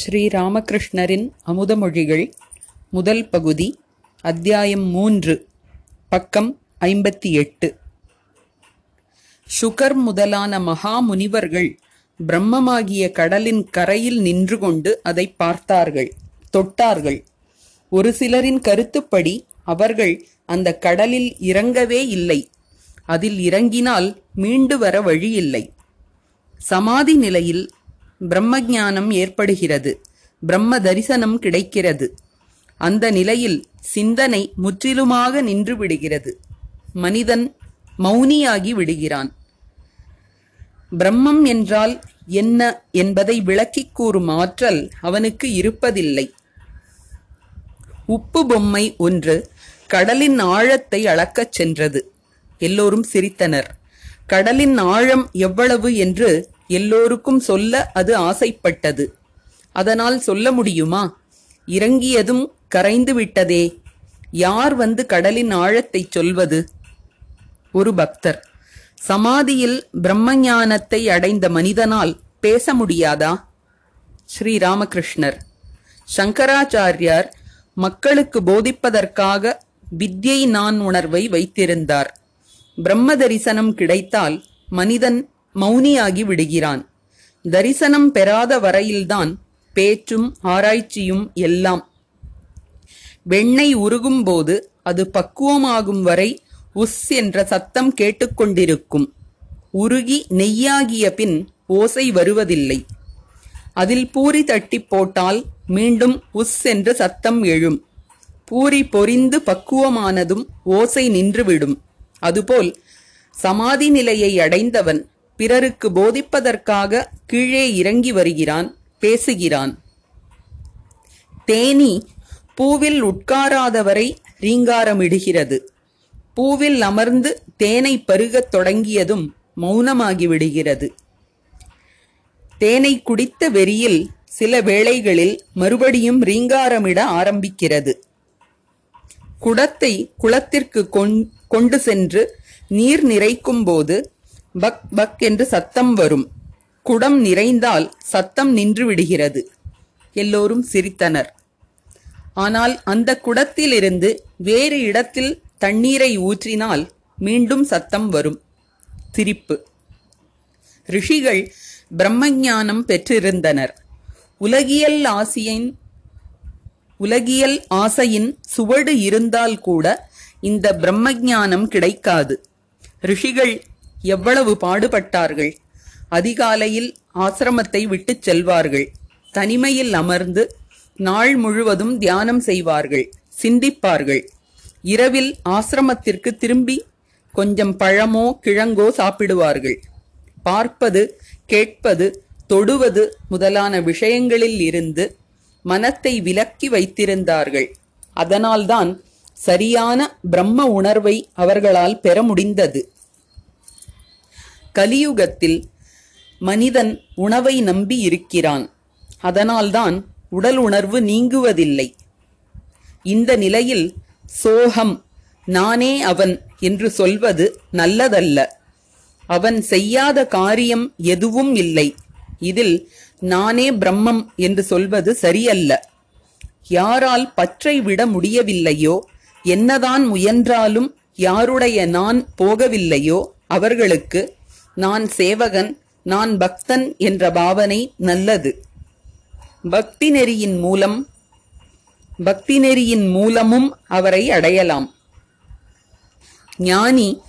ஸ்ரீராமகிருஷ்ணரின் அமுதமொழிகள் முதல் பகுதி அத்தியாயம் மூன்று பக்கம் ஐம்பத்தி எட்டு. சுகர் முதலான மகா முனிவர்கள் பிரம்மமாகிய கடலின் கரையில் நின்று கொண்டு அதை பார்த்தார்கள் தொட்டார்கள். ஒரு சிலரின் கருத்துப்படி அவர்கள் அந்த கடலில் இறங்கவே இல்லை. அதில் இறங்கினால் மீண்டு வர வழியில்லை. சமாதி நிலையில் பிரம்மஞானம் ஏற்படுகிறது. பிரம்ம தரிசனம் கிடைக்கிறது. அந்த நிலையில் சிந்தனை முற்றிலுமாக நின்று விடுகிறது மனிதன் மௌனியாகி விடுகிறான். பிரம்மம் என்றால் என்ன என்பதை விளக்கிக் கூறும் ஆற்றல் அவனுக்கு இருப்பதில்லை. உப்பு பொம்மை ஒன்று கடலின் ஆழத்தை அளக்கச் சென்றது. எல்லோரும் சிரித்தனர். கடலின் ஆழம் எவ்வளவு என்று எல்லோருக்கும் சொல்ல அது ஆசைப்பட்டது. அதனால் சொல்ல முடியுமா? இறங்கியதும் கரைந்து விட்டதே. யார் வந்து கடலின் ஆழத்தைச் சொல்வது? ஒரு பக்தர். சமாதியில் பிரம்மஞானத்தை அடைந்த மனிதனால் பேச முடியாதா? ஸ்ரீ ராமகிருஷ்ணர் சங்கராச்சாரியார் மக்களுக்கு போதிப்பதற்காக வித்யை நான் உணர்வை வைத்திருந்தார். பிரம்ம தரிசனம் கிடைத்தால் மனிதன் மௌனியாகி விடுகிறான். தரிசனம் பெறாத வரையில்தான் பேச்சும் ஆராய்ச்சியும் எல்லாம். வெண்ணெய் உருகும்போது அது பக்குவமாகும் வரை உஸ் என்ற சத்தம் கேட்டுக்கொண்டிருக்கும் உருகி நெய்யாகிய பின் ஓசை வருவதில்லை. அதில் பூரி தட்டி போட்டால் மீண்டும் உஸ் என்று சத்தம் எழும். பூரி பொரிந்து பக்குவமானதும் ஓசை நின்றுவிடும். அதுபோல் சமாதி நிலையை அடைந்தவன் பிறருக்கு போதிப்பதற்காக கீழே இறங்கி வருகிறான் பேசுகிறான். தேனி பூவில் உட்காராதவரை ரீங்காரமிடுகிறது. பூவில் அமர்ந்து தேனை பருகத் தொடங்கியதும் மௌனமாகிவிடுகிறது. தேனை குடித்த வெறியில் சில வேளைகளில் மறுபடியும் ரீங்காரமிட ஆரம்பிக்கிறது. குடத்தை குளத்திற்கு கொண்டு சென்று நீர் நிறைக்கும் போது பக் பக் என்று சத்தம் வரும். குடம் நிறைந்தால் சத்தம் நின்று விடுகிறது. எல்லோரும் சிரித்தனர். ஆனால் அந்த குடத்திலிருந்து வேறு இடத்தில் தண்ணீரை ஊற்றினால் மீண்டும் சத்தம் வரும். சிரிப்பு ரிஷிகள் பிரம்மஞானம் பெற்றிருந்தனர். உலகியல் ஆசியின் உலகியல் ஆசையின் சுவடு இருந்தால் கூட இந்த பிரம்மஞானம் கிடைக்காது. ரிஷிகள் எவ்வளவு பாடுபட்டார்கள்? அதிகாலையில் ஆசிரமத்தை விட்டுச் செல்வார்கள். தனிமையில் அமர்ந்து நாள் முழுவதும் தியானம் செய்வார்கள் சிந்திப்பார்கள். இரவில் ஆசிரமத்திற்கு திரும்பி கொஞ்சம் பழமோ கிழங்கோ சாப்பிடுவார்கள். பார்ப்பது கேட்பது தொடுவது முதலான விஷயங்களில் இருந்து மனத்தை விலக்கி வைத்திருந்தார்கள். அதனால்தான் சரியான பிரம்ம உணர்வை அவர்களால் பெற முடிந்தது. கலியுகத்தில் மனிதன் உணவை நம்பி இருக்கிறான். அதனால்தான் உடல் உணர்வு நீங்குவதில்லை. இந்த நிலையில் சோகம் நானே அவன் என்று சொல்வது நல்லதல்ல. அவன் செய்யாத காரியம் எதுவும் இல்லை. இதில் நானே பிரம்மம் என்று சொல்வது சரியல்ல. யாரால் பற்றை விட முடியவில்லையோ என்னதான் முயன்றாலும் யாருடைய நான் போகவில்லையோ அவர்களுக்கு நான் சேவகன் நான் பக்தன் என்ற பாவனை நல்லது. பக்தி நெறியின் மூலம் பக்தி நெறியின் மூலமும் அவரை அடையலாம். ஞானி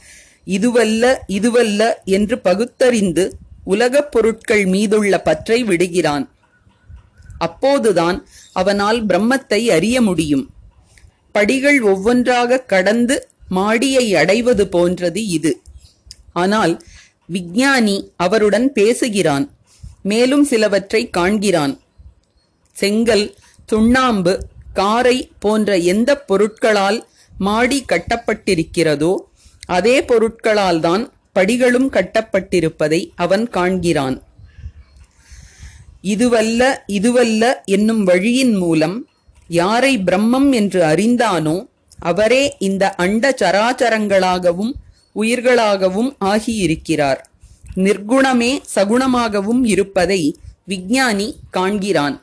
இதுவல்ல இதுவல்ல என்று பகுத்தறிந்து உலகப் பொருட்கள் மீதுள்ள பற்றை விடுகிறான். அப்போதுதான் அவனால் பிரம்மத்தை அறிய முடியும். படிகள் ஒவ்வொன்றாக கடந்து மாடியை அடைவது போன்றது இது. ஆனால் விஞ்ஞானி அவருடன் பேசுகிறான். மேலும் சிலவற்றை காண்கிறான். செங்கல் சுண்ணாம்பு காரை போன்ற எந்த பொருட்களால் மாடி கட்டப்பட்டிருக்கிறதோ அதே பொருட்களால் தான் படிகளும் கட்டப்பட்டிருப்பதை அவன் காண்கிறான். இதுவல்ல இதுவல்ல என்னும் வழியின் மூலம் யாரை பிரம்மம் என்று அறிந்தானோ அவரே இந்த அண்ட சராச்சரங்களாகவும் உயிர்களாகவும் ஆகியிருக்கிறார். நிர்குணமே சகுணமாகவும் இருப்பதை விஞ்ஞானி காண்கிறான்.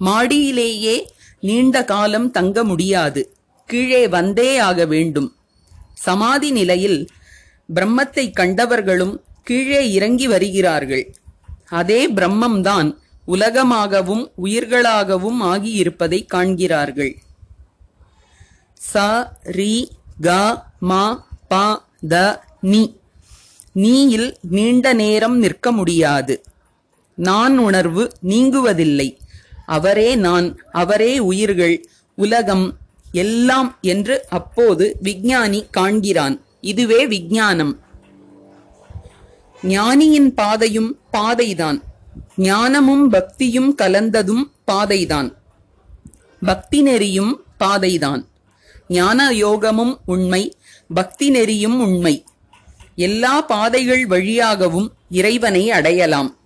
மாடியிலேயே நீண்ட காலம் தங்க முடியாது. கீழே வந்தே ஆக வேண்டும். சமாதி நிலையில் பிரம்மத்தை கண்டவர்களும் கீழே இறங்கி வருகிறார்கள். அதே பிரம்மம்தான் உலகமாகவும் உயிர்களாகவும் ஆகியிருப்பதை காண்கிறார்கள். ச ரி க மா பா த நீ. நீயில் நீண்ட நேரம் நிற்க முடியாது. நான் உணர்வு நீங்குவதில்லை. அவரே நான் அவரே உயிர்கள் உலகம் எல்லாம் என்று அப்போது விஞ்ஞானி காண்கிறான். இதுவே விஞ்ஞானம். ஞானியின் பாதையும் பாதைதான். ஞானமும் பக்தியும் கலந்ததும் பாதைதான். பக்தி நெறியும் பாதைதான். ஞான யோகமும் உண்மை பக்தி நெறியும் உண்மை. எல்லா பாதைகள் வழியாகவும் இறைவனை அடையலாம்.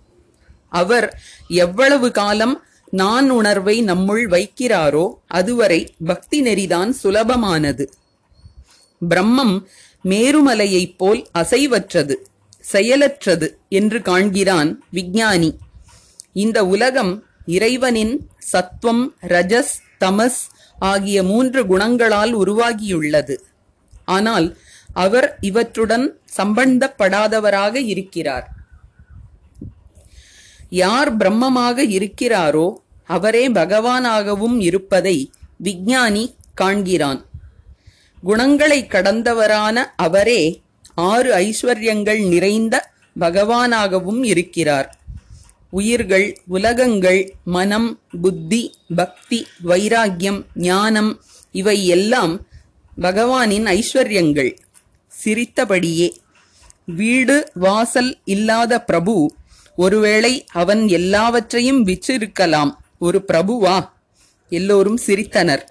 அவர் எவ்வளவு காலம் நான் உணர்வை நம்முள் வைக்கிறாரோ அதுவரை பக்தி நெறிதான் சுலபமானது. பிரம்மம் மேருமலையைப் போல் அசைவற்றது செயலற்றது என்று காண்கிறான் விஞ்ஞானி. இந்த உலகம் இறைவனின் சத்வம் ரஜஸ் தமஸ் ஆகிய மூன்று குணங்களால் உருவாகியுள்ளது. ஆனால் அவர் இவற்றுடன் சம்பந்தப்படாதவராக இருக்கிறார். யார் பிரம்மமாக இருக்கிறாரோ அவரே பகவானாகவும் இருப்பதை விஞ்ஞானி காண்கிறான். குணங்களை கடந்தவரான அவரே ஆறு ஐஸ்வர்யங்கள் நிறைந்த பகவானாகவும் இருக்கிறார். உயிர்கள் உலகங்கள் மனம் புத்தி பக்தி வைராக்கியம் ஞானம் இவை எல்லாம் பகவானின் ஐஸ்வர்யங்கள். சிரித்தபடியே வீடு வாசல் இல்லாத பிரபு ஒருவேளை அவன் எல்லாவற்றையும் விற்றிருக்கலாம். ஒரு பிரபுவா? எல்லோரும் சிரித்தனர்.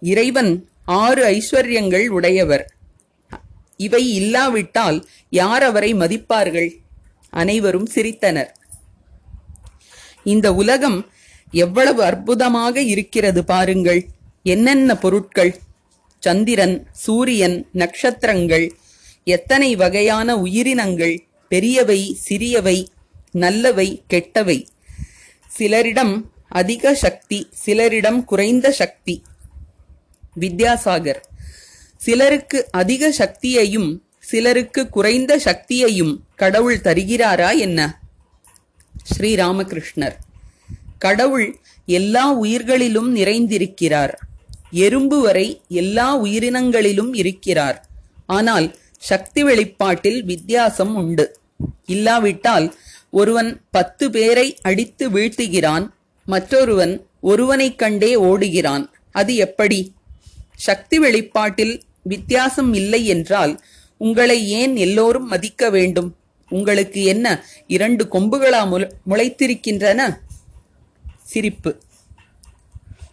இறைவன் ஆறு ஐஸ்வர்யங்கள் உடையவர். இவை இல்லாவிட்டால் யார் அவரை மதிப்பார்கள்? அனைவரும் சிரித்தனர். இந்த உலகம் எவ்வளவு அற்புதமாக இருக்கிறது பாருங்கள். என்னென்ன பொருட்கள்? சந்திரன் சூரியன் நட்சத்திரங்கள் எத்தனை வகையான உயிரினங்கள் பெரியவை சிறியவை நல்லவை கெட்டவை. சிலரிடம் அதிக சக்தி சிலரிடம் குறைந்த சக்தி. வித்யாசாகர் சிலருக்கு அதிக சக்தியையும் சிலருக்கு குறைந்த சக்தியையும் கடவுள் தருகிறாரா என்ன? ஸ்ரீராமகிருஷ்ணர் கடவுள் எல்லா உயிர்களிலும் நிறைந்திருக்கிறார். எறும்பு வரை எல்லா உயிரினங்களிலும் இருக்கிறார். ஆனால் சக்தி வெளிப்பாட்டில் வித்தியாசம் உண்டு. இல்லாவிட்டால் ஒருவன் பத்து பேரை அடித்து வீழ்த்துகிறான் மற்றொருவன் ஒருவனைக் கண்டே ஓடுகிறான். அது எப்படி? சக்தி வெளிப்பாட்டில் வித்தியாசம் இல்லை என்றால் உங்களை ஏன் எல்லோரும் மதிக்க வேண்டும்? உங்களுக்கு என்ன இரண்டு கொம்புகளா முள- முளைத்திருக்கின்றன? சிரிப்பு.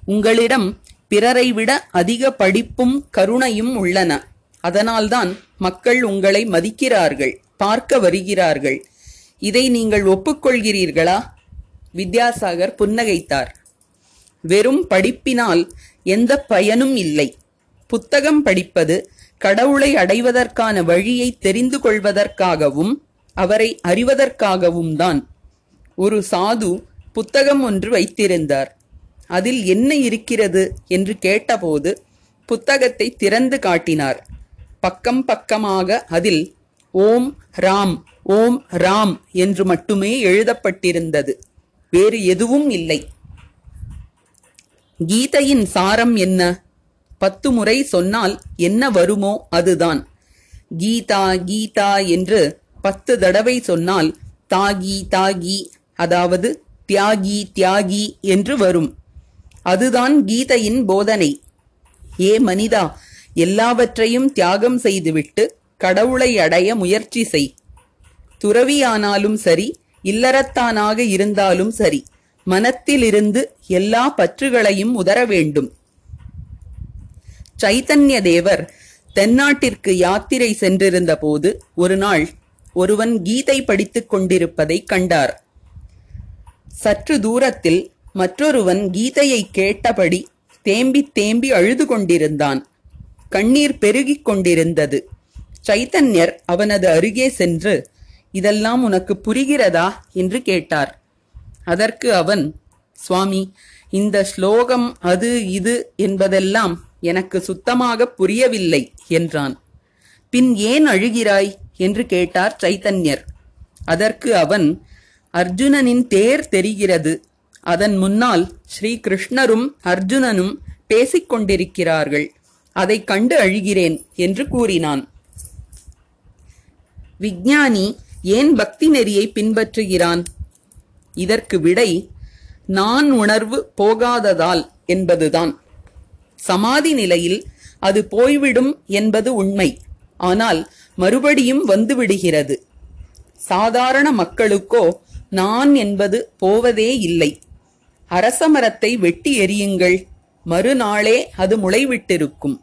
உங்களிடம் பிறரை விட அதிக படிப்பும் கருணையும் உள்ளன. அதனால்தான் மக்கள் உங்களை மதிக்கிறார்கள் பார்க்க வருகிறார்கள். இதை நீங்கள் ஒப்புக்கொள்கிறீர்களா? வித்யாசாகர் புன்னகைத்தார். வெறும் படிப்பினால் எந்த பயனும் இல்லை. புத்தகம் படிப்பது கடவுளை அடைவதற்கான வழியை தெரிந்து கொள்வதற்காகவும் அவரை அறிவதற்காகவும் தான். ஒரு சாது புத்தகம் ஒன்று வைத்திருந்தார். அதில் என்ன இருக்கிறது என்று கேட்டபோது புத்தகத்தை திறந்து காட்டினார். பக்கம் பக்கமாக அதில் ஓம் ராம் ஓம் ராம் என்று மட்டுமே எழுதப்பட்டிருந்தது. வேறு எதுவும் இல்லை. கீதையின் சாரம் என்ன? பத்து முறை சொன்னால் என்ன வருமோ அதுதான். கீதா கீதா என்று பத்து தடவை சொன்னால் தாகி தாகி அதாவது தியாகி தியாகி என்று வரும். அதுதான் கீதையின் போதனை. ஏ மனிதா எல்லாவற்றையும் தியாகம் செய்துவிட்டு கடவுளை அடைய முயற்சி செய். துறவியானாலும் சரி இல்லறத்தானாக இருந்தாலும் சரி மனத்திலிருந்து எல்லா பற்றுகளையும் உதற வேண்டும். சைத்தன்ய தேவர் தென்னாட்டிற்கு யாத்திரை சென்றிருந்த போது ஒரு நாள் ஒருவன் கீதை படித்துக் கொண்டிருப்பதை கண்டார். சற்று தூரத்தில் மற்றொருவன் கீதையை கேட்டபடி தேம்பி தேம்பி அழுது கொண்டிருந்தான் கண்ணீர் பெருகிக் கொண்டிருந்தது. சைத்தன்யர் அவனது அருகே சென்று இதெல்லாம் உனக்கு புரிகிறதா? என்று கேட்டார். அதற்கு அவன் சுவாமி இந்த ஸ்லோகம் அது இது என்பதெல்லாம் எனக்கு சுத்தமாக புரியவில்லை என்றான். பின் ஏன் அழுகிறாய்? என்று கேட்டார் சைத்தன்யர். அதற்கு அவன் அர்ஜுனனின் தேர் தெரிகிறது. அதன் முன்னால் ஸ்ரீ கிருஷ்ணரும் அர்ஜுனனும் பேசிக் கொண்டிருக்கிறார்கள் அதைக் கண்டு அழுகிறேன் என்று கூறினான். விஞ்ஞானி ஏன் பக்தி நெறியை பின்பற்றுகிறான்? இதற்கு விடை நான் உணர்வு போகாததால் என்பதுதான். சமாதி நிலையில் அது போய்விடும் என்பது உண்மை. ஆனால் மறுபடியும் வந்துவிடுகிறது. சாதாரண மக்களுக்கோ நான் என்பது போவதே இல்லை. அரசமரத்தை வெட்டி எறியுங்கள். மறுநாளே அது முளைவிட்டிருக்கும்.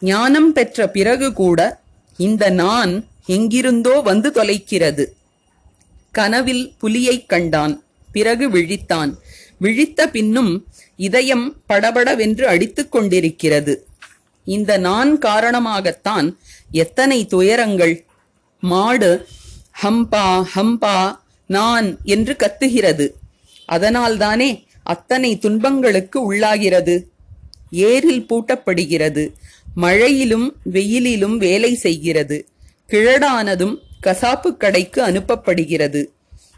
ஞானம் பெற்ற பிறகு கூட இந்த நான் எங்கிருந்தோ வந்து தொலைக்கிறது. கனவில் புலியைக் கண்டான். பிறகு விழித்தான். விழித்த பின்னும் இதயம் படபடவென்று அடித்துக் கொண்டிருக்கிறது. இந்த நான் காரணமாகத்தான் எத்தனை துயரங்கள். மாடு ஹம்பா ஹம்பா நான் என்று கத்துகிறது. அதனால்தானே அத்தனை துன்பங்களுக்கு உள்ளாகிறது. ஏரில் பூட்டப்படுகிறது. மழையிலும் வெயிலிலும் வேலை செய்கிறது. கிழடானதும் கசாப்பு கடைக்கு அனுப்பப்படுகிறது.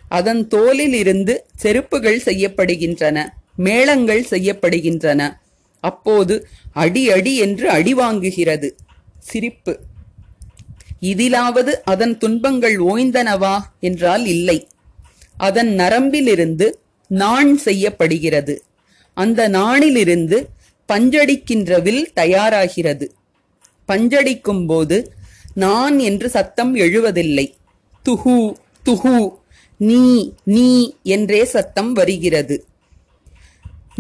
அதன் தோலில் இருந்து செருப்புகள் செய்யப்படுகின்றன. மேளங்கள் செய்யப்படுகின்றன. அப்போது அடி அடி என்று அடி வாங்குகிறது. சிரிப்பு. இதிலாவது அதன் துன்பங்கள் ஓய்ந்தனவா? என்றால் இல்லை. அதன் நரம்பிலிருந்து நாண் செய்யப்படுகிறது. அந்த நாணிலிருந்து பஞ்சடிக்கின்ற வில் தயாராகிறது. பஞ்சடிக்கும் போது நான் என்று சத்தம் எழுவதில்லை. துஹு துஹு நீ நீ என்றே சத்தம் வருகிறது.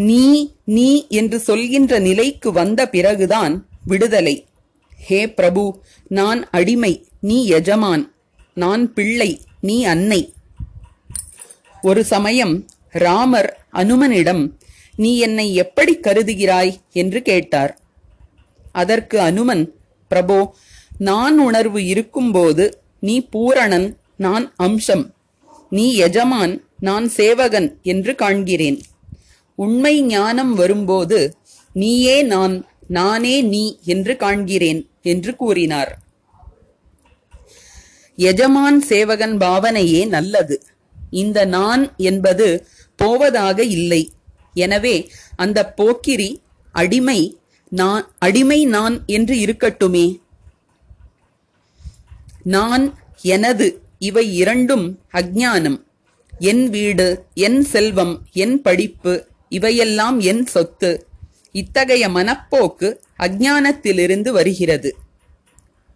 நீ நீ என்று சொல்கின்ற நிலைக்கு வந்த பிறகுதான் விடுதலை. ஹே பிரபு நான் அடிமை நீ எஜமான். நான் பிள்ளை நீ அன்னை. ஒரு சமயம் ராமர் அனுமனிடம் நீ என்னை எப்படி கருதுகிறாய்? என்று கேட்டார். அதற்கு அனுமன் பிரபோ நான் உணர்வு இருக்கும்போது நீ பூரணன் நான் அம்சம். நீ எஜமான் நான் சேவகன் என்று காண்கிறேன். உண்மை ஞானம் வரும்போது நீயே நான் நானே நீ என்று காண்கிறேன் என்று கூறினார். எஜமான் சேவகன் பாவனையே நல்லது. இந்த நான் என்பது போவதாக இல்லை. எனவே அந்த போக்கிரி அடிமை நான் அடிமை நான் என்று இருக்கட்டுமே. நான் எனது இவை இரண்டும் அஜ்ஞானம். என் வீடு என் செல்வம் என் படிப்பு இவையெல்லாம் என் சொத்து. இத்தகைய மனப்போக்கு அஜ்ஞானத்திலிருந்து வருகிறது.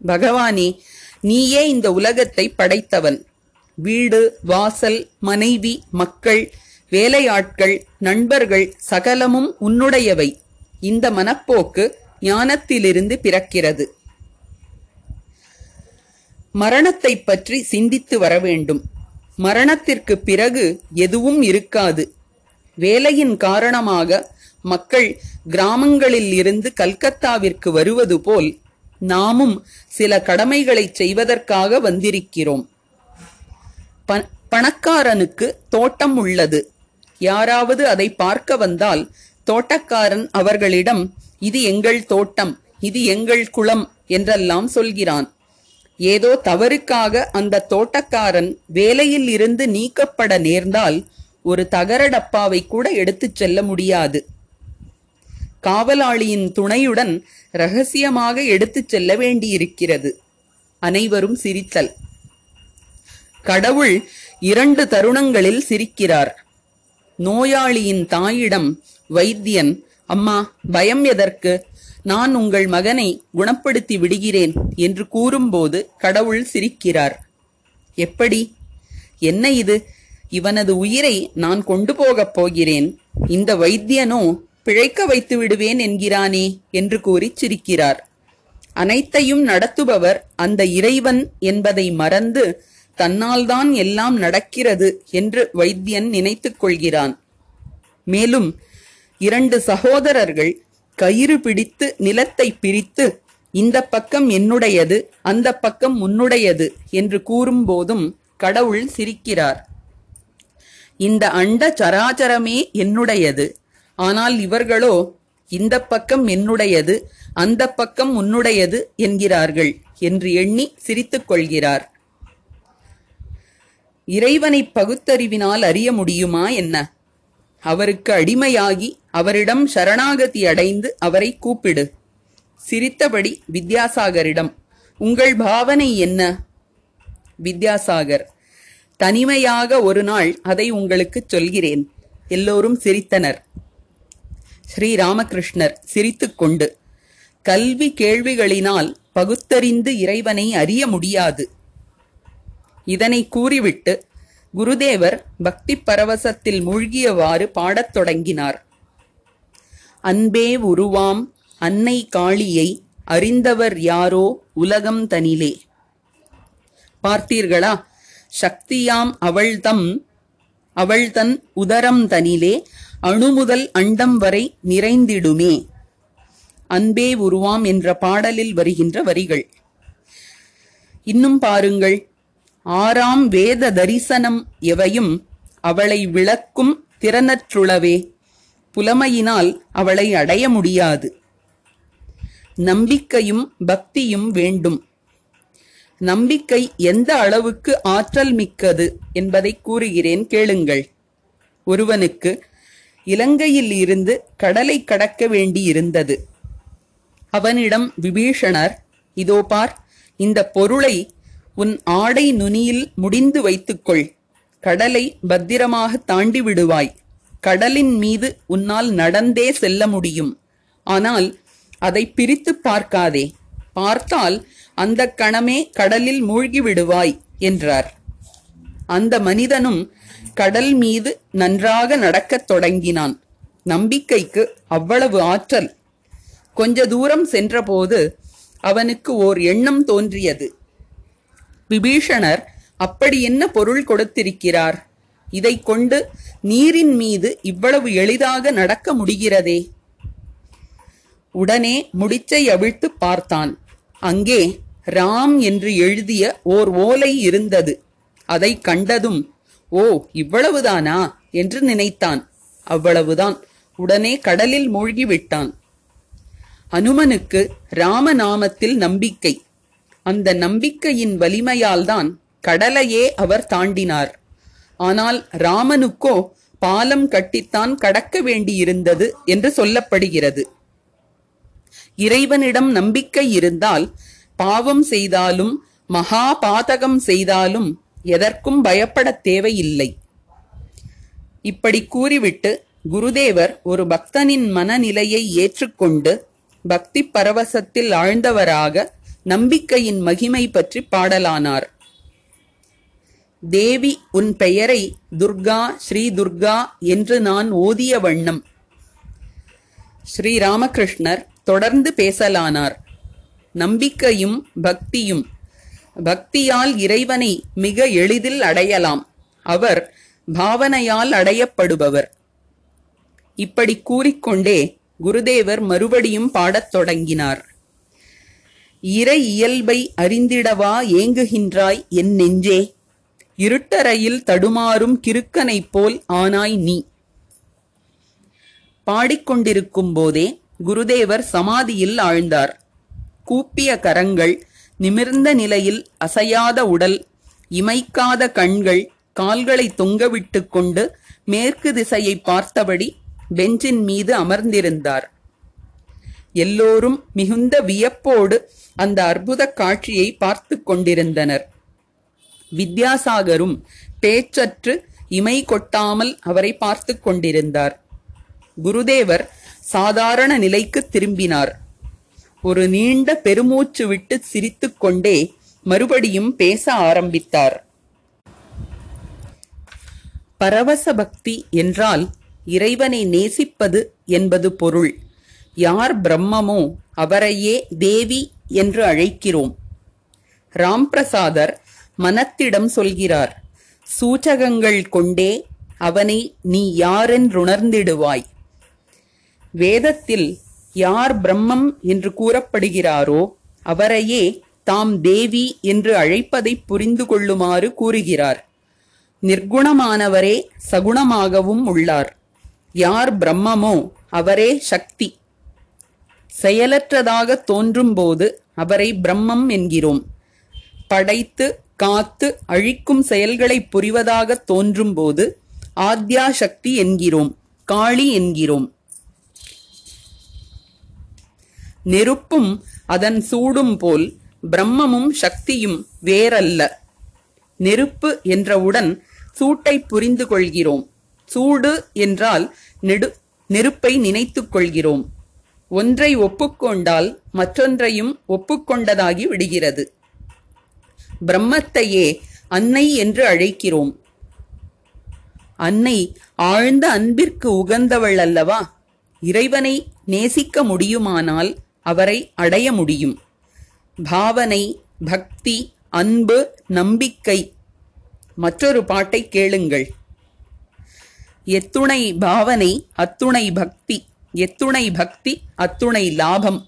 பகவானே நீயே இந்த உலகத்தை படைத்தவன். வீடு வாசல் மனைவி மக்கள் வேலையாட்கள் நண்பர்கள் சகலமும் உன்னுடையவை. இந்த மனப்போக்கு ஞானத்திலிருந்து பிறக்கிறது. மரணத்தைப் பற்றி சிந்தித்து வர வேண்டும். மரணத்திற்கு பிறகு எதுவும் இருக்காது. வேலையின் காரணமாக மக்கள் கிராமங்களில் இருந்து கல்கத்தாவிற்கு வருவது போல் நாமும் சில கடமைகளைச் செய்வதற்காக வந்திருக்கிறோம். பணக்காரனுக்கு தோட்டம் உள்ளது யாராவது அதை பார்க்க வந்தால் தோட்டக்காரன் அவர்களிடம் இது எங்கள் தோட்டம் இது எங்கள் குளம் என்றெல்லாம் சொல்கிறான். ஏதோ தவறுக்காக அந்த தோட்டக்காரன் வேலையில் இருந்து நீக்கப்பட நேர்ந்தால் ஒரு தகர டப்பாவை கூட எடுத்துச் செல்ல முடியாது. காவலாளியின் துணையுடன் ரகசியமாக எடுத்துச் செல்ல வேண்டியிருக்கிறது. அனைவரும் சிரித்தல். கடவுள் இரண்டு தருணங்களில் சிரிக்கிறார். நோயாளியின் தாயிடம் வைத்தியன் அம்மா பயம் எதற்கு? நான் உங்கள் மகனை குணப்படுத்தி விடுகிறேன் என்று கூறும்போது கடவுள் சிரிக்கிறார். எப்படி? என்ன இது? இவனது உயிரை நான் கொண்டு போகப் போகிறேன். இந்த வைத்தியனோ பிழைக்க வைத்து விடுவேன் என்கிறானே என்று கூறி சிரிக்கிறார். அனைத்தையும் நடத்துபவர் அந்த இறைவன் என்பதை மறந்து தன்னால்தான் எல்லாம் நடக்கிறது என்று வைத்தியன் நினைத்துக் கொள்கிறான். மேலும் இரண்டு சகோதரர்கள் கயிறு பிடித்து நிலத்தை பிரித்து இந்த பக்கம் என்னுடையது அந்த பக்கம் உன்னுடையது என்று கூறும்போதும் கடவுள் சிரிக்கிறார். இந்த அண்ட சராச்சரமே என்னுடையது ஆனால் இவர்களோ இந்த பக்கம் என்னுடையது அந்த பக்கம் உன்னுடையது என்கிறார்கள் என்று எண்ணி சிரித்துக் கொள்கிறார். இறைவனை பகுத்தறிவினால் அறிய முடியுமா என்ன? அவருக்கு அடிமையாகி அவரிடம் சரணாகதி அடைந்து அவரை கூப்பிடு. சிரித்தபடி வித்யாசாகரிடம் உங்கள் பாவனை என்ன? வித்யாசாகர் தனிமையாக ஒரு நாள் அதை உங்களுக்கு சொல்கிறேன். எல்லோரும் சிரித்தனர். ஸ்ரீ ராமகிருஷ்ணர் சிரித்துக்கொண்டு கல்வி கேள்விகளினால் பகுத்தறிந்து இறைவனை அறிய முடியாது. இதனை கூறிவிட்டு குருதேவர் பக்தி பரவசத்தில் மூழ்கியவாறு பாடத் தொடங்கினார். அன்பே உருவாம் அன்னை காளியை அறிந்தவர் யாரோ உலகம் தனிலே. பார்த்தீர்களா? சக்தியாம் அவள்தம் அவள்தன் உதரம் தனிலே அணுமுதல் அண்டம் வரை நிறைந்திடுமே. அன்பே உருவாம் என்ற பாடலில் வருகின்ற வரிகள். இன்னும் பாருங்கள். ஆறாம் வேத தரிசனம் எவையும் அவளை விளக்கும் திறனற்றுளவே. புலமையினால் அவளை அடைய முடியாது. நம்பிக்கையும் பக்தியும் வேண்டும். நம்பிக்கை எந்த அளவுக்கு ஆற்றல் மிக்கது என்பதை கூறுகிறேன் கேளுங்கள். ஒருவனுக்கு இலங்கையில் இருந்து கடலை கடக்க வேண்டியிருந்தது. அவனிடம் விபீஷணர் இதோ பார் இந்த பொருளை உன் ஆடை நுனியில் முடிந்து வைத்துக்கொள். கடலை பத்திரமாக தாண்டி விடுவாய். கடலின் மீது உன்னால் நடந்தே செல்ல முடியும். ஆனால் அதை பிரித்து பார்க்காதே. பார்த்தால் அந்த கணமே கடலில் மூழ்கி விடுவாய் என்றார். அந்த மனிதனும் கடல் மீது நன்றாக நடக்கத் தொடங்கினான். நம்பிக்கைக்கு அவ்வளவு ஆற்றல். கொஞ்ச தூரம் சென்றபோது அவனுக்கு ஓர் எண்ணம் தோன்றியது. விபீஷணர் அப்படி என்ன பொருள் கொடுத்திருக்கிறார்? இதைக் கொண்டு நீரின் மீது இவ்வளவு எளிதாக நடக்க முடிகிறதே? உடனே முடிச்சை அவிழ்த்து பார்த்தான். அங்கே ராம் என்று எழுதிய ஓர் ஓலை இருந்தது. அதை கண்டதும் ஓ இவ்வளவுதானா? என்று நினைத்தான். அவ்வளவுதான். உடனே கடலில் மூழ்கிவிட்டான். அனுமனுக்கு ராமநாமத்தில் நம்பிக்கை. அந்த நம்பிக்கையின் வலிமையால்தான் கடலையே அவர் தாண்டினார். ஆனால் ராமனுக்கோ பாலம் கட்டித்தான் கடக்க வேண்டியிருந்தது என்று சொல்லப்படுகிறது. இறைவனிடம் நம்பிக்கை இருந்தால் பாவம் செய்தாலும் மகா பாதகம் செய்தாலும் எதற்கும் பயப்படத் தேவையில்லை. இப்படி கூறிவிட்டு குருதேவர் ஒரு பக்தனின் மனநிலையை ஏற்றுக்கொண்டு பக்தி பரவசத்தில் ஆழ்ந்தவராக நம்பிக்கையின் மகிமை பற்றி பாடலானார். தேவி உன் பெயரை துர்கா ஸ்ரீ துர்கா என்று நான் ஓதிய வண்ணம். ஸ்ரீ ராமகிருஷ்ணர் தொடர்ந்து பேசலானார். நம்பிக்கையும் பக்தியும் பக்தியால் இறைவனை மிக எளிதில் அடையலாம். அவர் பாவனையால் அடையப்படுபவர். இப்படி கூறிக்கொண்டே குருதேவர் மறுபடியும் பாடத் தொடங்கினார். இறை இயல்பை அறிந்திடவா ஏங்குகின்றாய் என் நெஞ்சே? இருட்டறையில் தடுமாறும் கிறுக்கனைப் போல் ஆனாய் நீ. பாடிக்கொண்டிருக்கும் போதே குருதேவர் சமாதியில் ஆழ்ந்தார். கூப்பிய கரங்கள் நிமிர்ந்த நிலையில் அசையாத உடல் இமைக்காத கண்கள் கால்களை தொங்கவிட்டு கொண்டு மேற்கு திசையை பார்த்தபடி பெஞ்சின் மீது அமர்ந்திருந்தார். எல்லோரும் மிகுந்த வியப்போடு அந்த அற்புத காட்சியை பார்த்து கொண்டிருந்தனர். வித்யாசாகரும் பேச்சற்று இமை கொட்டாமல் அவரை பார்த்து கொண்டிருந்தார். குருதேவர் சாதாரண நிலைக்கு திரும்பினார். ஒரு நீண்ட பெருமூச்சு விட்டு சிரித்துக்கொண்டே மறுபடியும் பேச ஆரம்பித்தார். பரவச பக்தி என்றால் இறைவனை நேசிப்பது என்பது பொருள். யார் பிரம்மமோ அவரையே தேவி என்று அழைக்கிறோம். ராம்பிரசாதர் மனத்திடம் சொல்கிறார் சூச்சகங்கள் கொண்டே அவனை நீ யாரென்றுணர்ந்திடுவாய்? வேதத்தில் யார் பிரம்மம் என்று கூறப்படுகிறாரோ அவரையே தாம் தேவி என்று அழைப்பதை புரிந்து கொள்ளுமாறு கூறுகிறார். நிர்குணமானவரே சகுணமாகவும் உள்ளார். யார் பிரம்மமோ அவரே சக்தி. செயலற்றதாக தோன்றும்போது அவரை பிரம்மம் என்கிறோம். படைத்து காத்து அழிக்கும் செயல்களை புரிவதாக தோன்றும்போது ஆத்யா சக்தி என்கிறோம் காளி என்கிறோம். நெருப்பும் அதன் சூடும் போல் பிரம்மமும் சக்தியும் வேறல்ல. நெருப்பு என்றவுடன் சூட்டை புரிந்து கொள்கிறோம் சூடு என்றால் நெடு நெருப்பை நினைத்துக் கொள்கிறோம் ஒன்றை ஒப்புக்கொண்டால் மற்றொன்றையும் ஒப்புக்கொண்டதாகி விடுகிறது. பிரம்மத்தையே அன்னை என்று அழைக்கிறோம். அன்னை ஆழ்ந்த அன்பிற்கு உகந்தவள் அல்லவா? இறைவனை நேசிக்க முடியுமானால் அவரை அடைய முடியும். பாவனை பக்தி அன்பு நம்பிக்கை. மற்றொரு பாட்டை கேளுங்கள். எத்துணை பாவனை அத்துணை பக்தி. எத்துணை பக்தி அத்துணை லாபம்.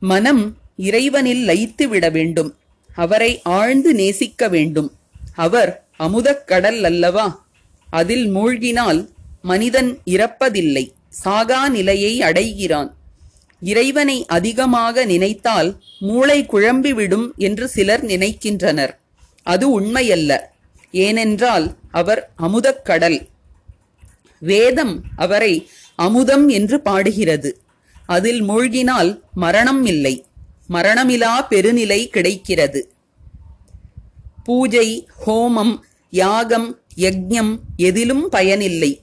மனம் இறைவனில் லயித்து விட வேண்டும். அவரை ஆழ்ந்து நேசிக்க வேண்டும். அவர் அமுதக் கடல் அல்லவா? அதில் மூழ்கினால் மனிதன் இறப்பதில்லை. சாகா நிலையை அடைகிறான். இறைவனை அதிகமாக நினைத்தால் மூளை குழம்பிவிடும் என்று சிலர் நினைக்கின்றனர். அது உண்மையல்ல. ஏனென்றால் அவர் அமுதக்கடல் வேதம் அவரை அமுதம் என்று பாடுகிறது. அதில் மூழ்கினால் மரணம் இல்லை. மரணமிலா பெருநிலை கிடைக்கிறது. பூஜை ஹோமம் யாகம் யஜ்ஞம் எதிலும் பயனில்லை.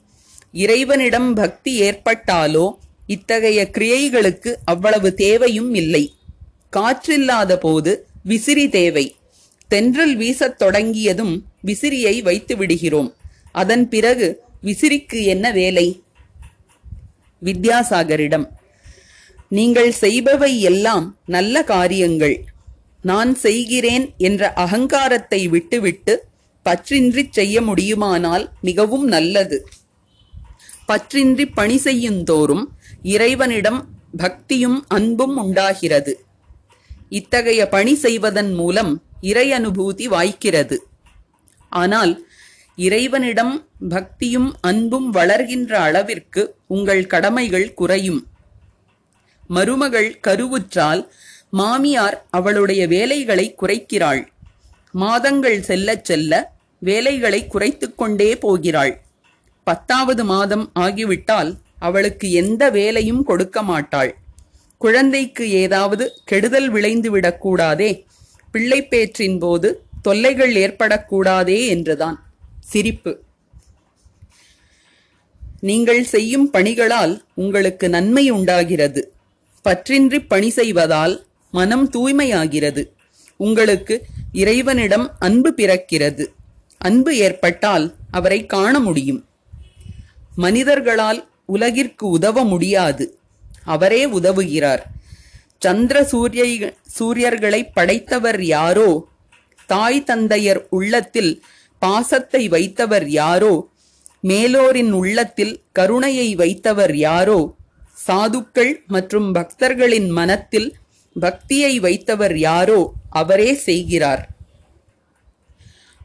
இறைவனிடம் பக்தி ஏற்பட்டாலோ இத்தகைய கிரியைகளுக்கு அவ்வளவு தேவையும் இல்லை. காற்றில்லாத போது விசிறி தேவை. தென்றல் வீசத் தொடங்கியதும் விசிறியை வைத்து விடுகிறோம். அதன் பிறகு விசிறிக்கு என்ன வேலை? வித்யாசாகரிடம் நீங்கள் செய்பவை எல்லாம் நல்ல காரியங்கள். நான் செய்கிறேன் என்ற அகங்காரத்தை விட்டுவிட்டு பற்றின்றிச் செய்ய முடியுமானால் மிகவும் நல்லது. பற்றின்றி பணி செய்யுந்தோறும் இறைவனிடம் பக்தியும் அன்பும் உண்டாகிறது. இத்தகைய பணி செய்வதன் மூலம் இறை அனுபூதி வாய்க்கிறது. ஆனால் இறைவனிடம் பக்தியும் அன்பும் வளர்கின்ற அளவிற்கு உங்கள் கடமைகள் குறையும். மருமகள் கருவுற்றால் மாமியார் அவளுடைய வேலைகளை குறைக்கிறாள். மாதங்கள் செல்லச் செல்ல வேலைகளை குறைத்துக்கொண்டே போகிறாள். பத்தாவது மாதம் ஆகிவிட்டால் அவளுக்கு எந்த வேலையும் கொடுக்க மாட்டாள். குழந்தைக்கு ஏதாவது கெடுதல் விளைந்துவிடக்கூடாதே பிள்ளைப்பேற்றின் போது தொல்லைகள் ஏற்படக்கூடாதே என்றுதான். சிரிப்பு. நீங்கள் செய்யும் பணிகளால் உங்களுக்கு நன்மை உண்டாகிறது. பற்றின்றி பணி செய்வதால் மனம் தூய்மையாகிறது. உங்களுக்கு இறைவனிடம் அன்பு பிறக்கிறது. அன்பு ஏற்பட்டால் அவரை காண முடியும். மனிதர்களால் உலகிற்கு உதவ முடியாது. அவரே உதவுகிறார். சந்திர சூரிய சூரியர்களை படைத்தவர் யாரோ? தாய் தந்தையர் உள்ளத்தில் பாசத்தை வைத்தவர் யாரோ? மேலோரின் உள்ளத்தில் கருணையை வைத்தவர் யாரோ? சாதுக்கள் மற்றும் பக்தர்களின் மனத்தில் பக்தியை வைத்தவர் யாரோ? அவரே செய்கிறார்.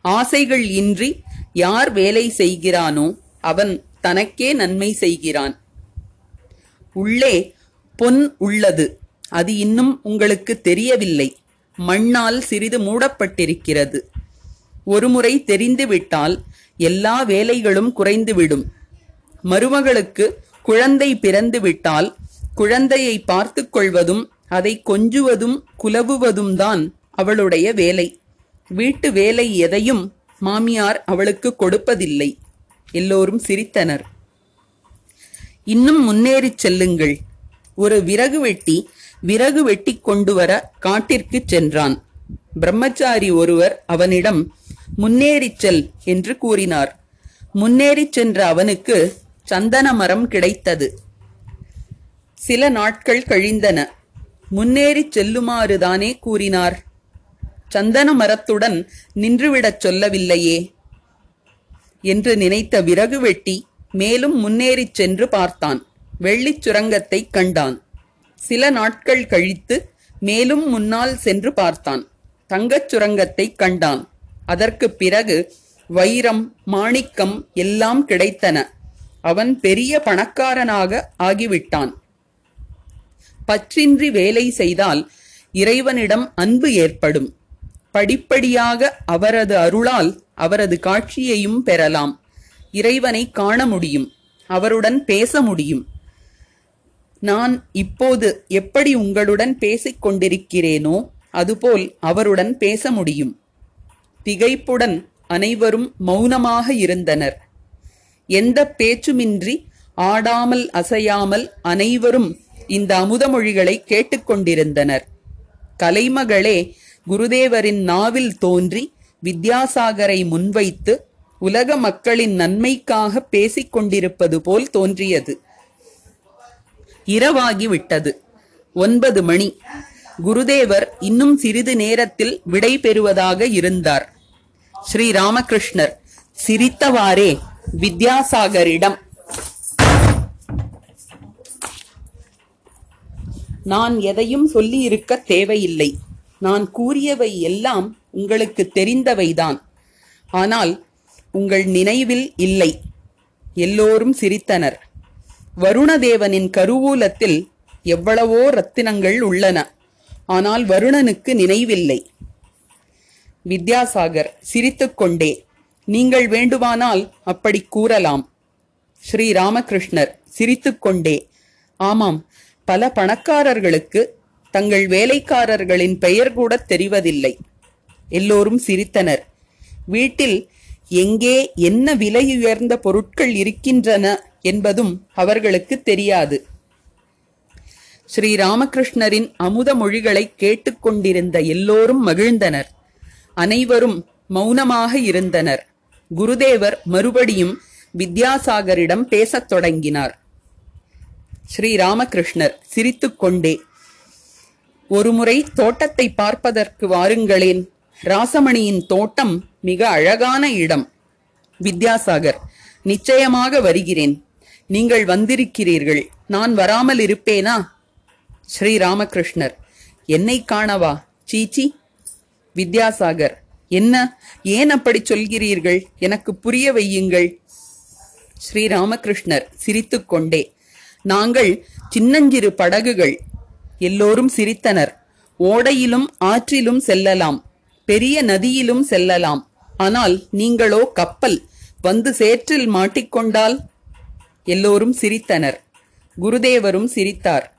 ஆசைகள் இன்றி யார் வேலை செய்கிறானோ அவன் தனக்கே நன்மை செய்கிறான். உள்ளே பொன் உள்ளது. அது இன்னும் உங்களுக்கு தெரியவில்லை. மண்ணால் சிறிது மூடப்பட்டிருக்கிறது. ஒருமுறை தெரிந்துவிட்டால் எல்லா வேலைகளும் குறைந்துவிடும். மருமகளுக்கு குழந்தை பிறந்துவிட்டால் குழந்தையை பார்த்து கொள்வதும் அதை கொஞ்சுவதும் குலவுவதும் தான் அவளுடைய வேலை. வீட்டு வேலை எதையும் மாமியார் அவளுக்கு கொடுப்பதில்லை. எல்லோரும் சிரித்தனர். இன்னும் முன்னேறிச் செல்லுங்கள். ஒரு விறகு வெட்டி விறகு வெட்டி கொண்டு வர காட்டிற்குச் சென்றான். பிரம்மச்சாரி ஒருவர் அவனிடம் முன்னேறிச் செல் என்று கூறினார். முன்னேறிச் சென்ற அவனுக்கு சந்தன மரம் கிடைத்தது. சில நாட்கள் கழிந்தன. முன்னேறிச் செல்லுமாறுதானே கூறினார். சந்தன மரத்துடன் நின்றுவிடச் சொல்லவில்லையே என்று நினைத்த விறகு வெட்டி மேலும் முன்னேறிச் சென்று பார்த்தான். வெள்ளிச் சுரங்கத்தைக் கண்டான். சில நாட்கள் கழித்து மேலும் முன்னால் சென்று பார்த்தான். தங்கச் சுரங்கத்தைக் கண்டான். அதற்குப் பிறகு வைரம் மாணிக்கம் எல்லாம் கிடைத்தன. அவன் பெரிய பணக்காரனாக ஆகிவிட்டான். பற்றின்றி வேலை செய்தால் இறைவனிடம் அன்பு ஏற்படும். படிப்படியாக அவரது அருளால் அவரது காட்சியையும் பெறலாம். இறைவனை காண முடியும். அவருடன் பேச முடியும். நான் இப்போது எப்படி உங்களுடன் பேசிக் கொண்டிருக்கிறேனோ அதுபோல் அவருடன் பேச முடியும். திகைப்புடன் அனைவரும் மௌனமாக இருந்தனர். எந்த பேச்சுமின்றி ஆடாமல் அசையாமல் அனைவரும் இந்த அமுதமொழிகளை கேட்டுக்கொண்டிருந்தனர். கலைமகளே குருதேவரின் நாவில் தோன்றி வித்யாசாகரை முன்வைத்து உலக மக்களின் நன்மைக்காக பேசிக் கொண்டிருப்பது போல் தோன்றியது. இரவாகிவிட்டது. ஒன்பது மணி. குருதேவர் இன்னும் சிறிது நேரத்தில் விடை பெறுவதாக இருந்தார். ஸ்ரீ ராமகிருஷ்ணர் சிரித்தவாறே வித்யாசாகரிடம். நான் எதையும் சொல்லியிருக்க தேவையில்லை. நான் கூறியவை எல்லாம் உங்களுக்கு தெரிந்தவைதான். ஆனால் உங்கள் நினைவில் இல்லை. எல்லோரும் சிரித்தனர். வருணதேவனின் கருவூலத்தில் எவ்வளவோ ரத்தினங்கள் உள்ளன. ஆனால் வருணனுக்கு நினைவில்லை. வித்யாசாகர் சிரித்துக்கொண்டே நீங்கள் வேண்டுமானால் அப்படி கூறலாம். ஸ்ரீ ராமகிருஷ்ணர் சிரித்துக்கொண்டே ஆமாம் பல பணக்காரர்களுக்கு தங்கள் வேலைக்காரர்களின் பெயர் கூட தெரிவதில்லை. எல்லோரும் சிரித்தனர். வீட்டில் எங்கே என்ன விலையுயர்ந்த பொருட்கள் இருக்கின்றன என்பதும் அவர்களுக்கு தெரியாது. ஸ்ரீ ராமகிருஷ்ணரின் அமுத மொழிகளை கேட்டுக்கொண்டிருந்த எல்லோரும் மகிழ்ந்தனர். அனைவரும் மௌனமாக இருந்தனர். குருதேவர் மறுபடியும் வித்யாசாகரிடம் பேசத் தொடங்கினார். ஸ்ரீ ராமகிருஷ்ணர் சிரித்துக்கொண்டே ஒருமுறை தோட்டத்தை பார்ப்பதற்கு வாருங்களேன். ராசமணியின் தோட்டம் மிக அழகான இடம். வித்யாசாகர் நிச்சயமாக வருகிறேன். நீங்கள் வந்திருக்கிறீர்கள். நான் வராமல் இருப்பேனா? ஸ்ரீ ராமகிருஷ்ணர் என்னை காணவா சீச்சி? வித்யாசாகர். என்ன? ஏன் அப்படி சொல்கிறீர்கள்? எனக்கு புரிய வையுங்கள். ஸ்ரீ ராமகிருஷ்ணர் சிரித்துக்கொண்டே நாங்கள் சின்னஞ்சிறு படகுகள். எல்லோரும் சிரித்தனர். ஓடையிலும் ஆற்றிலும் செல்லலாம். பெரிய நதியிலும் செல்லலாம். ஆனால் நீங்களோ கப்பல் வந்து சேற்றில் மாட்டிக்கொண்டால்? எல்லோரும் சிரித்தனர். குருதேவரும் சிரித்தார்.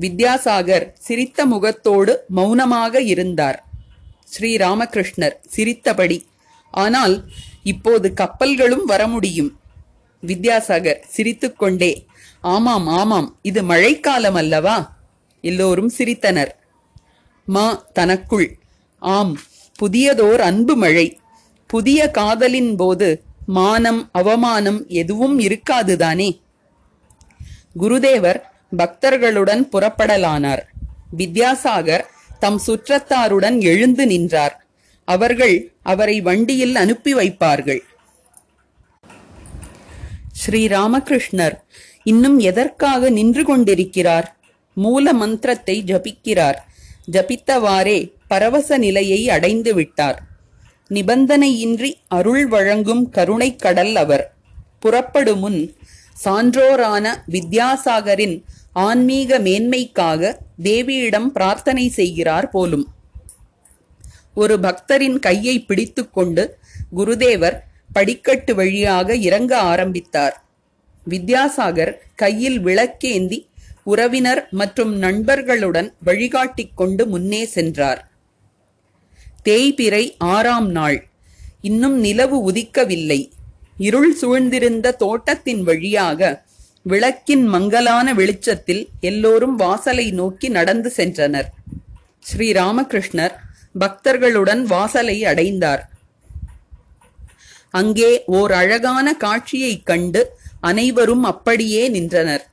வித்யாசாகர் சிரித்த முகத்தோடு மௌனமாக இருந்தார். ஸ்ரீராமகிருஷ்ணர் சிரித்தபடி ஆனால் இப்போது கப்பல்களும் வர முடியும். வித்யாசாகர் சிரித்துக்கொண்டே ஆமாம் ஆமாம் இது மழைக்காலம் அல்லவா? எல்லோரும் சிரித்தனர். மா தனக்குள். ஆம் புதியதோர் அன்பு மழை. புதிய காதலின் போது மானம் அவமானம் எதுவும் இருக்காதுதானே குருதேவர் பக்தர்களுடன் புறப்படலானார். வித்யாசாகர் தம் சுற்றத்தாருடன் எழுந்து நின்றார். அவர்கள் அவரை வண்டியில் அனுப்பி வைப்பார்கள். ஸ்ரீ ராமகிருஷ்ணர் இன்னும் எதற்காக நின்று கொண்டிருக்கிறார்? மூல மந்திரத்தை ஜபிக்கிறார். ஜபித்தவாறே பரவச நிலையை அடைந்து விட்டார். நிபந்தனையின்றி அருள் வழங்கும் கருணைக் கடல் அவர். புறப்படும் முன் சான்றோரான வித்யாசாகரின் ஆன்மீக மேன்மைக்காக தேவியிடம் பிரார்த்தனை செய்கிறார் போலும். ஒரு பக்தரின் கையை பிடித்துக்கொண்டு குருதேவர் படிக்கட்டு வழியாக இறங்க ஆரம்பித்தார். வித்யாசாகர் கையில் விளக்கேந்தி உறவினர் மற்றும் நண்பர்களுடன் வழிகாட்டிக் கொண்டு முன்னே சென்றார். தேய்பிறை ஆறாம் நாள். இன்னும் நிலவு உதிக்கவில்லை. இருள் சூழ்ந்திருந்த தோட்டத்தின் வழியாக விளக்கின் மங்கலான வெளிச்சத்தில் எல்லோரும் வாசலை நோக்கி நடந்து சென்றனர். ஸ்ரீ ராமகிருஷ்ணர் பக்தர்களுடன் வாசலை அடைந்தார். அங்கே ஓர் அழகான காட்சியைக் கண்டு அனைவரும் அப்படியே நின்றனர்.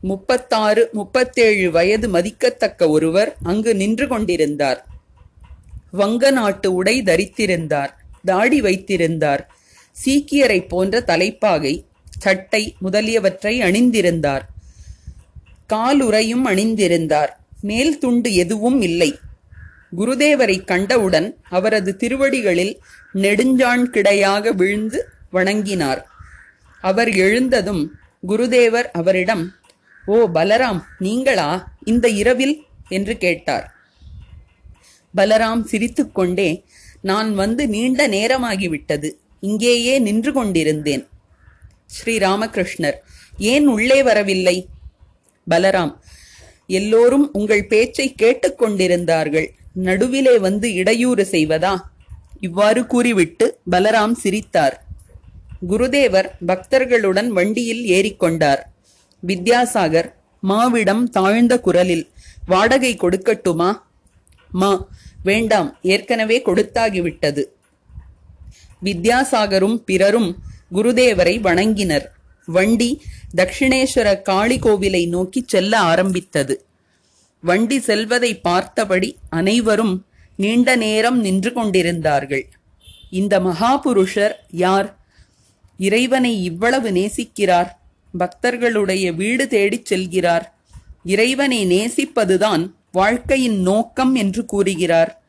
முப்பத்தாறு முப்பத்தேழு வயது மதிக்கத்தக்க ஒருவர் அங்கு நின்று கொண்டிருந்தார். வங்க நாட்டு உடை தரித்திருந்தார் தாடி வைத்திருந்தார். சீக்கியரை போன்ற தலைப்பாகை சட்டை முதலியவற்றை அணிந்திருந்தார். காலுறையும் அணிந்திருந்தார். மேல் துண்டு எதுவும் இல்லை. குருதேவரை கண்டவுடன் அவரது திருவடிகளில் நெடுஞ்சாண் கிடையாக விழுந்து வணங்கினார். அவர் எழுந்ததும் குருதேவர் அவரிடம் ஓ பலராம் நீங்களா இந்த இரவில்? என்று கேட்டார். பலராம் சிரித்துக்கொண்டே நான் வந்து நீண்ட நேரமாகிவிட்டது. இங்கேயே நின்று கொண்டிருந்தேன். ஸ்ரீ ராமகிருஷ்ணர் ஏன் உள்ளே வரவில்லை? பலராம் எல்லோரும் உங்கள் பேச்சை கேட்டுக்கொண்டிருந்தார்கள். நடுவிலே வந்து இடையூறு செய்வதா? இவ்வாறு கூறிவிட்டு பலராம் சிரித்தார். குருதேவர் பக்தர்களுடன் வண்டியில் ஏறிக்கொண்டார். வித்யாசாகர் மாவிடம் தாழ்ந்த குரலில் வாடகை கொடுக்கட்டுமா? மா வேண்டாம் ஏற்கனவே கொடுத்தாகிவிட்டது. வித்யாசாகரும் பிறரும் குருதேவரை வணங்கினர். வண்டி தட்சிணேஸ்வர காளி கோவிலை நோக்கி செல்ல ஆரம்பித்தது. வண்டி செல்வதை பார்த்தபடி அனைவரும் நீண்ட நேரம் நின்று கொண்டிருந்தார்கள். இந்த மகாபுருஷர் யார்? இறைவனை இவ்வளவு நேசிக்கிறார். பக்தர்களுடைய வீடு தேடிச் செல்கிறார். இறைவனை நேசிப்பதுதான் வாழ்க்கையின் நோக்கம் என்று கூறுகிறார்.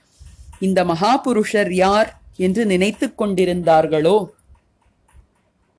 இந்த மகாபுருஷர் யார் என்று நினைத்து கொண்டிருந்தார்களோ?